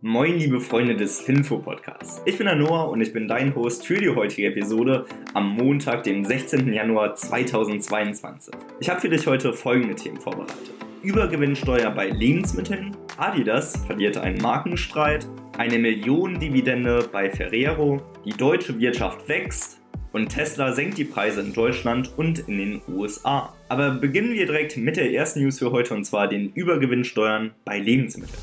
Moin, liebe Freunde des Finfo Podcasts. Ich bin der Noah und ich bin dein Host für die heutige Episode am Montag, dem 16. Januar 2022. Ich habe für dich heute folgende Themen vorbereitet: Übergewinnsteuer bei Lebensmitteln, Adidas verliert einen Markenstreit, eine Millionendividende bei Ferrero, die deutsche Wirtschaft wächst und Tesla senkt die Preise in Deutschland und in den USA. Aber beginnen wir direkt mit der ersten News für heute und zwar den Übergewinnsteuern bei Lebensmitteln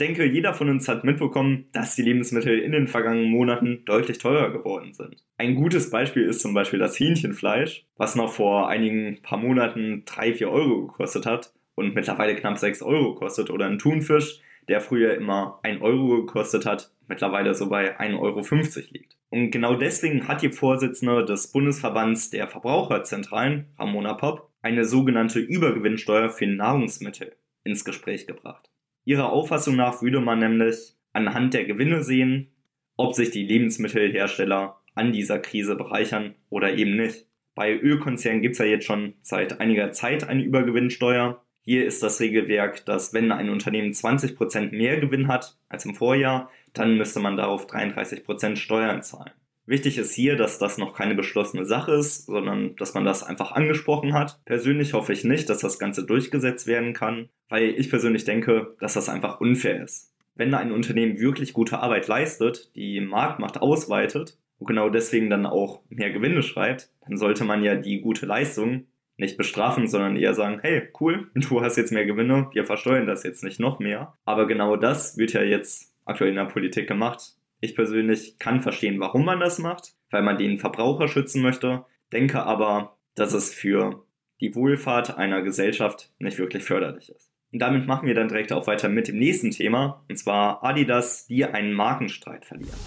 denke, jeder von uns hat mitbekommen, dass die Lebensmittel in den vergangenen Monaten deutlich teurer geworden sind. Ein gutes Beispiel ist zum Beispiel das Hähnchenfleisch, was noch vor einigen paar Monaten 3-4 Euro gekostet hat und mittlerweile knapp 6 Euro kostet. Oder ein Thunfisch, der früher immer 1 Euro gekostet hat, mittlerweile so bei 1,50 Euro liegt. Und genau deswegen hat die Vorsitzende des Bundesverbands der Verbraucherzentralen, Ramona Popp, eine sogenannte Übergewinnsteuer für Nahrungsmittel ins Gespräch gebracht. Ihrer Auffassung nach würde man nämlich anhand der Gewinne sehen, ob sich die Lebensmittelhersteller an dieser Krise bereichern oder eben nicht. Bei Ölkonzernen gibt es ja jetzt schon seit einiger Zeit eine Übergewinnsteuer. Hier ist das Regelwerk, dass wenn ein Unternehmen 20% mehr Gewinn hat als im Vorjahr, dann müsste man darauf 33% Steuern zahlen. Wichtig ist hier, dass das noch keine beschlossene Sache ist, sondern dass man das einfach angesprochen hat. Persönlich hoffe ich nicht, dass das Ganze durchgesetzt werden kann, weil ich persönlich denke, dass das einfach unfair ist. Wenn ein Unternehmen wirklich gute Arbeit leistet, die Marktmacht ausweitet und genau deswegen dann auch mehr Gewinne schreibt, dann sollte man ja die gute Leistung nicht bestrafen, sondern eher sagen, hey, cool, du hast jetzt mehr Gewinne, wir versteuern das jetzt nicht noch mehr. Aber genau das wird ja jetzt aktuell in der Politik gemacht. Ich persönlich kann verstehen, warum man das macht, weil man den Verbraucher schützen möchte, denke aber, dass es für die Wohlfahrt einer Gesellschaft nicht wirklich förderlich ist. Und damit machen wir dann direkt auch weiter mit dem nächsten Thema, und zwar Adidas, die einen Markenstreit verlieren.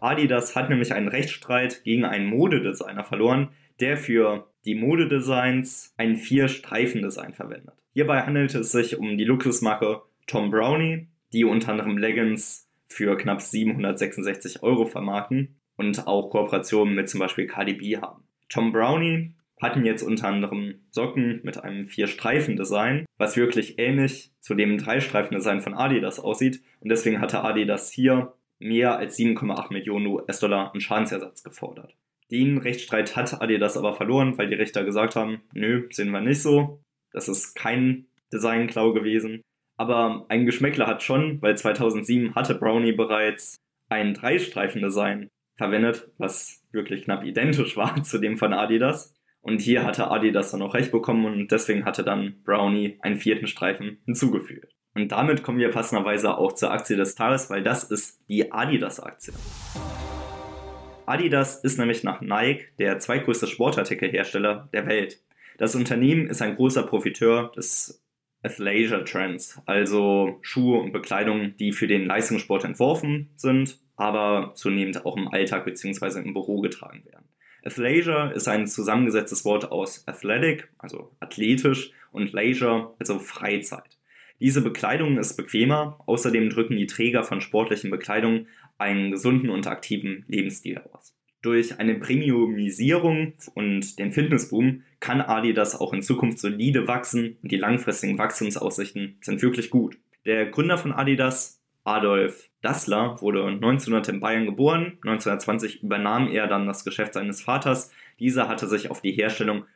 Adidas hat nämlich einen Rechtsstreit gegen einen Modedesigner verloren, der für die Modedesigns ein Vier-Streifen-Design verwendet. Hierbei handelt es sich um die Luxusmarke Tom Brownie, die unter anderem Leggings für knapp 766 Euro vermarkten und auch Kooperationen mit zum Beispiel KDB haben. Tom Brownie hatten jetzt unter anderem Socken mit einem Vier-Streifen-Design, was wirklich ähnlich zu dem Drei-Streifen-Design von Adidas aussieht. Und deswegen hatte Adidas hier mehr als 7,8 Millionen US-Dollar an Schadensersatz gefordert. Den Rechtsstreit hat Adidas aber verloren, weil die Richter gesagt haben, nö, sehen wir nicht so. Das ist kein Designklau gewesen. Aber ein Geschmäckler hat schon, weil 2007 hatte Brownie bereits ein Dreistreifen-Design verwendet, was wirklich knapp identisch war zu dem von Adidas. Und hier hatte Adidas dann auch recht bekommen und deswegen hatte dann Brownie einen vierten Streifen hinzugefügt. Und damit kommen wir passenderweise auch zur Aktie des Tages, weil das ist die Adidas-Aktie. Adidas ist nämlich nach Nike der zweitgrößte Sportartikelhersteller der Welt. Das Unternehmen ist ein großer Profiteur des Athleisure Trends, also Schuhe und Bekleidung, die für den Leistungssport entworfen sind, aber zunehmend auch im Alltag bzw. im Büro getragen werden. Athleisure ist ein zusammengesetztes Wort aus Athletic, also athletisch, und Leisure, also Freizeit. Diese Bekleidung ist bequemer, außerdem drücken die Träger von sportlichen Bekleidung einen gesunden und aktiven Lebensstil aus. Durch eine Premiumisierung und den Fitnessboom kann Adidas auch in Zukunft solide wachsen und die langfristigen Wachstumsaussichten sind wirklich gut. Der Gründer von Adidas, Adolf Dassler, wurde 1900 in Bayern geboren. 1920 übernahm er dann das Geschäft seines Vaters. Dieser hatte sich auf die Herstellung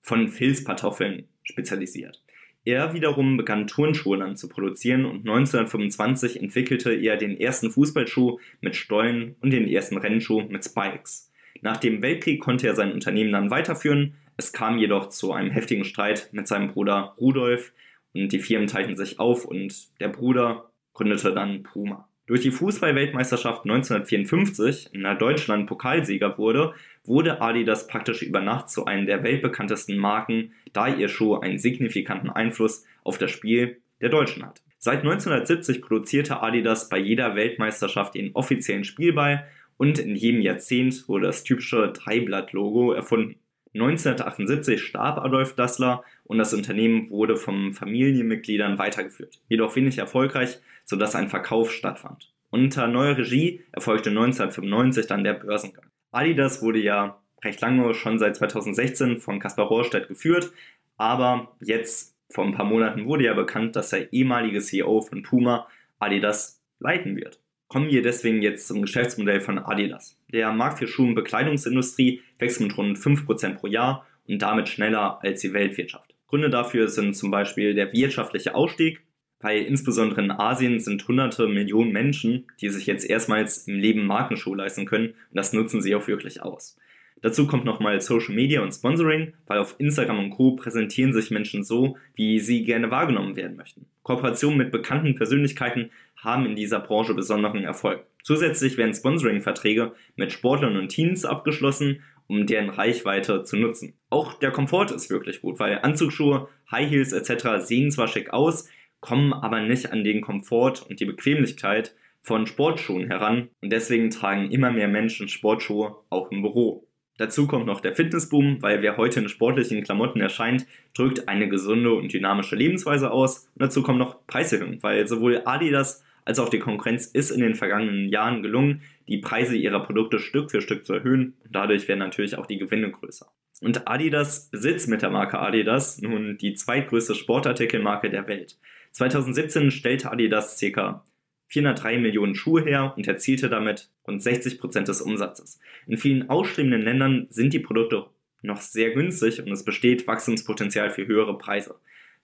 von Filzpantoffeln spezialisiert. Er wiederum begann Turnschuhe dann zu produzieren und 1925 entwickelte er den ersten Fußballschuh mit Stollen und den ersten Rennschuh mit Spikes. Nach dem Weltkrieg konnte er sein Unternehmen dann weiterführen, es kam jedoch zu einem heftigen Streit mit seinem Bruder Rudolf und die Firmen teilten sich auf und der Bruder gründete dann Puma. Durch die Fußball-Weltmeisterschaft 1954, in der Deutschland Pokalsieger wurde, wurde Adidas praktisch über Nacht zu einem der weltbekanntesten Marken, da ihr Schuh einen signifikanten Einfluss auf das Spiel der Deutschen hat. Seit 1970 produzierte Adidas bei jeder Weltmeisterschaft den offiziellen Spielball und in jedem Jahrzehnt wurde das typische Dreiblatt-Logo erfunden. 1978 starb Adolf Dassler und das Unternehmen wurde von Familienmitgliedern weitergeführt, jedoch wenig erfolgreich, sodass ein Verkauf stattfand. Unter neuer Regie erfolgte 1995 dann der Börsengang. Adidas wurde ja recht lange, schon seit 2016 von Kaspar Rohrstedt geführt, aber jetzt Vor ein paar Monaten wurde ja bekannt, dass der ehemalige CEO von Puma Adidas leiten wird. Kommen wir deswegen jetzt zum Geschäftsmodell von Adidas. Der Markt für Schuh- und Bekleidungsindustrie wächst mit rund 5% pro Jahr und damit schneller als die Weltwirtschaft. Gründe dafür sind zum Beispiel der wirtschaftliche Ausstieg, weil insbesondere in Asien sind hunderte Millionen Menschen, die sich jetzt erstmals im Leben Markenschuhe leisten können und das nutzen sie auch wirklich aus. Dazu kommt nochmal Social Media und Sponsoring, weil auf Instagram und Co. präsentieren sich Menschen so, wie sie gerne wahrgenommen werden möchten. Kooperationen mit bekannten Persönlichkeiten haben in dieser Branche besonderen Erfolg. Zusätzlich werden Sponsoring-Verträge mit Sportlern und Teams abgeschlossen, um deren Reichweite zu nutzen. Auch der Komfort ist wirklich gut, weil Anzugsschuhe, High Heels etc. sehen zwar schick aus, kommen aber nicht an den Komfort und die Bequemlichkeit von Sportschuhen heran und deswegen tragen immer mehr Menschen Sportschuhe auch im Büro. Dazu kommt noch der Fitnessboom, weil wer heute in sportlichen Klamotten erscheint, drückt eine gesunde und dynamische Lebensweise aus. Und dazu kommt noch Preiserhöhung, weil sowohl Adidas als auch die Konkurrenz ist in den vergangenen Jahren gelungen, die Preise ihrer Produkte Stück für Stück zu erhöhen. Und dadurch werden natürlich auch die Gewinne größer. Und Adidas besitzt mit der Marke Adidas nun die zweitgrößte Sportartikelmarke der Welt. 2017 stellte Adidas ca. 403 Millionen Schuhe her und erzielte damit rund 60 Prozent des Umsatzes. In vielen ausstrebenden Ländern sind die Produkte noch sehr günstig und es besteht Wachstumspotenzial für höhere Preise.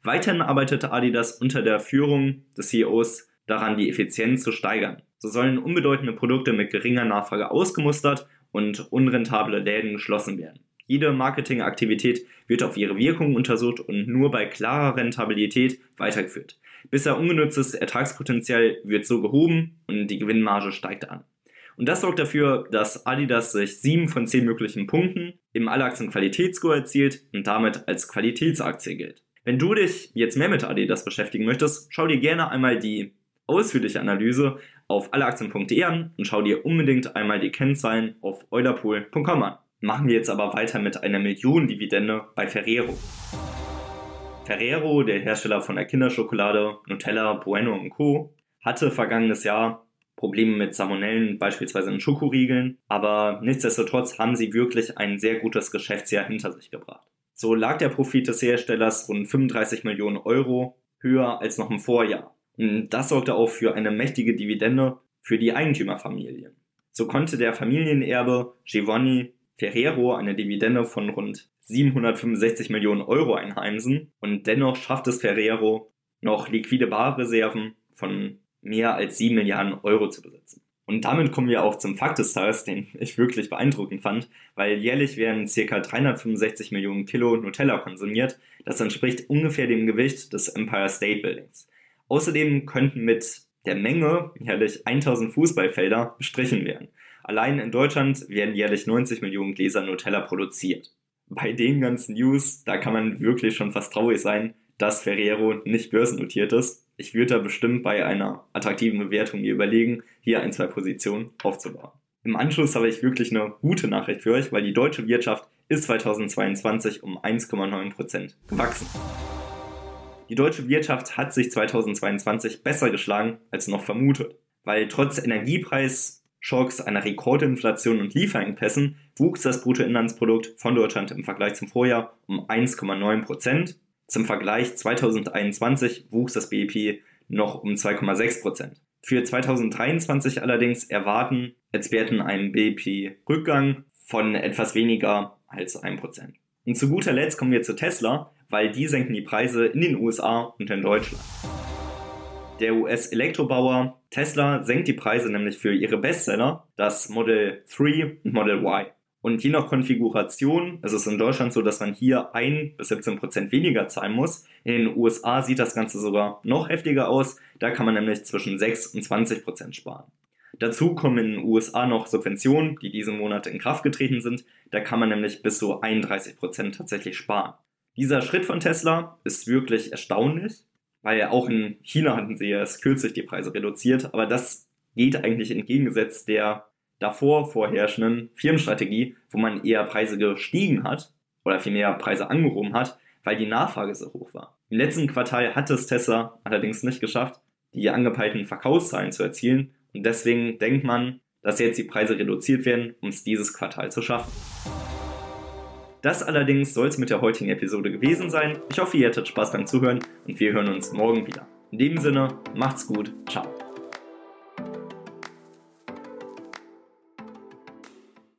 Weiterhin arbeitete Adidas unter der Führung des CEOs daran, die Effizienz zu steigern. So sollen unbedeutende Produkte mit geringer Nachfrage ausgemustert und unrentable Läden geschlossen werden. Jede Marketingaktivität wird auf ihre Wirkung untersucht und nur bei klarer Rentabilität weitergeführt. Bisher ungenutztes Ertragspotenzial wird so gehoben und die Gewinnmarge steigt an. Und das sorgt dafür, dass Adidas sich 7 von 10 möglichen Punkten im Allaktien Qualitätsscore erzielt und damit als Qualitätsaktie gilt. Wenn du dich jetzt mehr mit Adidas beschäftigen möchtest, schau dir gerne einmal die ausführliche Analyse auf alleaktien.de an und schau dir unbedingt einmal die Kennzahlen auf eulerpool.com an. Machen wir jetzt aber weiter mit einer Millionendividende bei Ferrero. Ferrero, der Hersteller von der Kinderschokolade, Nutella, Bueno und Co., hatte vergangenes Jahr Probleme mit Salmonellen, beispielsweise in Schokoriegeln, aber nichtsdestotrotz haben sie wirklich ein sehr gutes Geschäftsjahr hinter sich gebracht. So lag der Profit des Herstellers rund 35 Millionen Euro höher als noch im Vorjahr. Und das sorgte auch für eine mächtige Dividende für die Eigentümerfamilien. So konnte der Familienerbe Giovanni Ferrero eine Dividende von rund 765 Millionen Euro einheimsen und dennoch schafft es Ferrero noch liquide Barreserven von mehr als 7 Milliarden Euro zu besitzen. Und damit kommen wir auch zum Fakt des Tages, den ich wirklich beeindruckend fand, weil jährlich werden ca. 365 Millionen Kilo Nutella konsumiert. Das entspricht ungefähr dem Gewicht des Empire State Buildings. Außerdem könnten mit der Menge jährlich 1000 Fußballfelder bestrichen werden. Allein in Deutschland werden jährlich 90 Millionen Gläser Nutella produziert bei den ganzen News, da kann man wirklich schon fast traurig sein, dass Ferrero nicht börsennotiert ist. Ich würde da bestimmt bei einer attraktiven Bewertung mir überlegen, hier ein, zwei Positionen aufzubauen. Im Anschluss habe ich wirklich eine gute Nachricht für euch, weil die deutsche Wirtschaft ist 2022 um 1,9% gewachsen. Die deutsche Wirtschaft hat sich 2022 besser geschlagen als noch vermutet, weil trotz Energiepreis Schocks, einer Rekordinflation und Lieferengpässen wuchs das Bruttoinlandsprodukt von Deutschland im Vergleich zum Vorjahr um 1,9 Prozent. Zum Vergleich 2021 wuchs das BIP noch um 2,6 Prozent. Für 2023 allerdings erwarten Experten einen BIP-Rückgang von etwas weniger als 1 Prozent. Und zu guter Letzt kommen wir zu Tesla, weil die senken die Preise in den USA und in Deutschland. Der US-Elektrobauer Tesla senkt die Preise nämlich für ihre Bestseller, das Model 3 und Model Y. Und je nach Konfiguration ist es in Deutschland so, dass man hier 1 bis 17 Prozent weniger zahlen muss. In den USA sieht das Ganze sogar noch heftiger aus. Da kann man nämlich zwischen 6 und 20 Prozent sparen. Dazu kommen in den USA noch Subventionen, die diesen Monat in Kraft getreten sind. Da kann man nämlich bis zu 31 Prozent tatsächlich sparen. Dieser Schritt von Tesla ist wirklich erstaunlich weil auch in China hatten sie erst kürzlich die Preise reduziert, aber das geht eigentlich entgegengesetzt der davor vorherrschenden Firmenstrategie, wo man eher Preise gestiegen hat oder vielmehr Preise angehoben hat, weil die Nachfrage so hoch war. Im letzten Quartal hat es Tesla allerdings nicht geschafft, die angepeilten Verkaufszahlen zu erzielen und deswegen denkt man, dass jetzt die Preise reduziert werden, um es dieses Quartal zu schaffen. Das allerdings soll es mit der heutigen Episode gewesen sein. Ich hoffe, ihr hattet Spaß beim Zuhören und wir hören uns morgen wieder. In dem Sinne, macht's gut, ciao.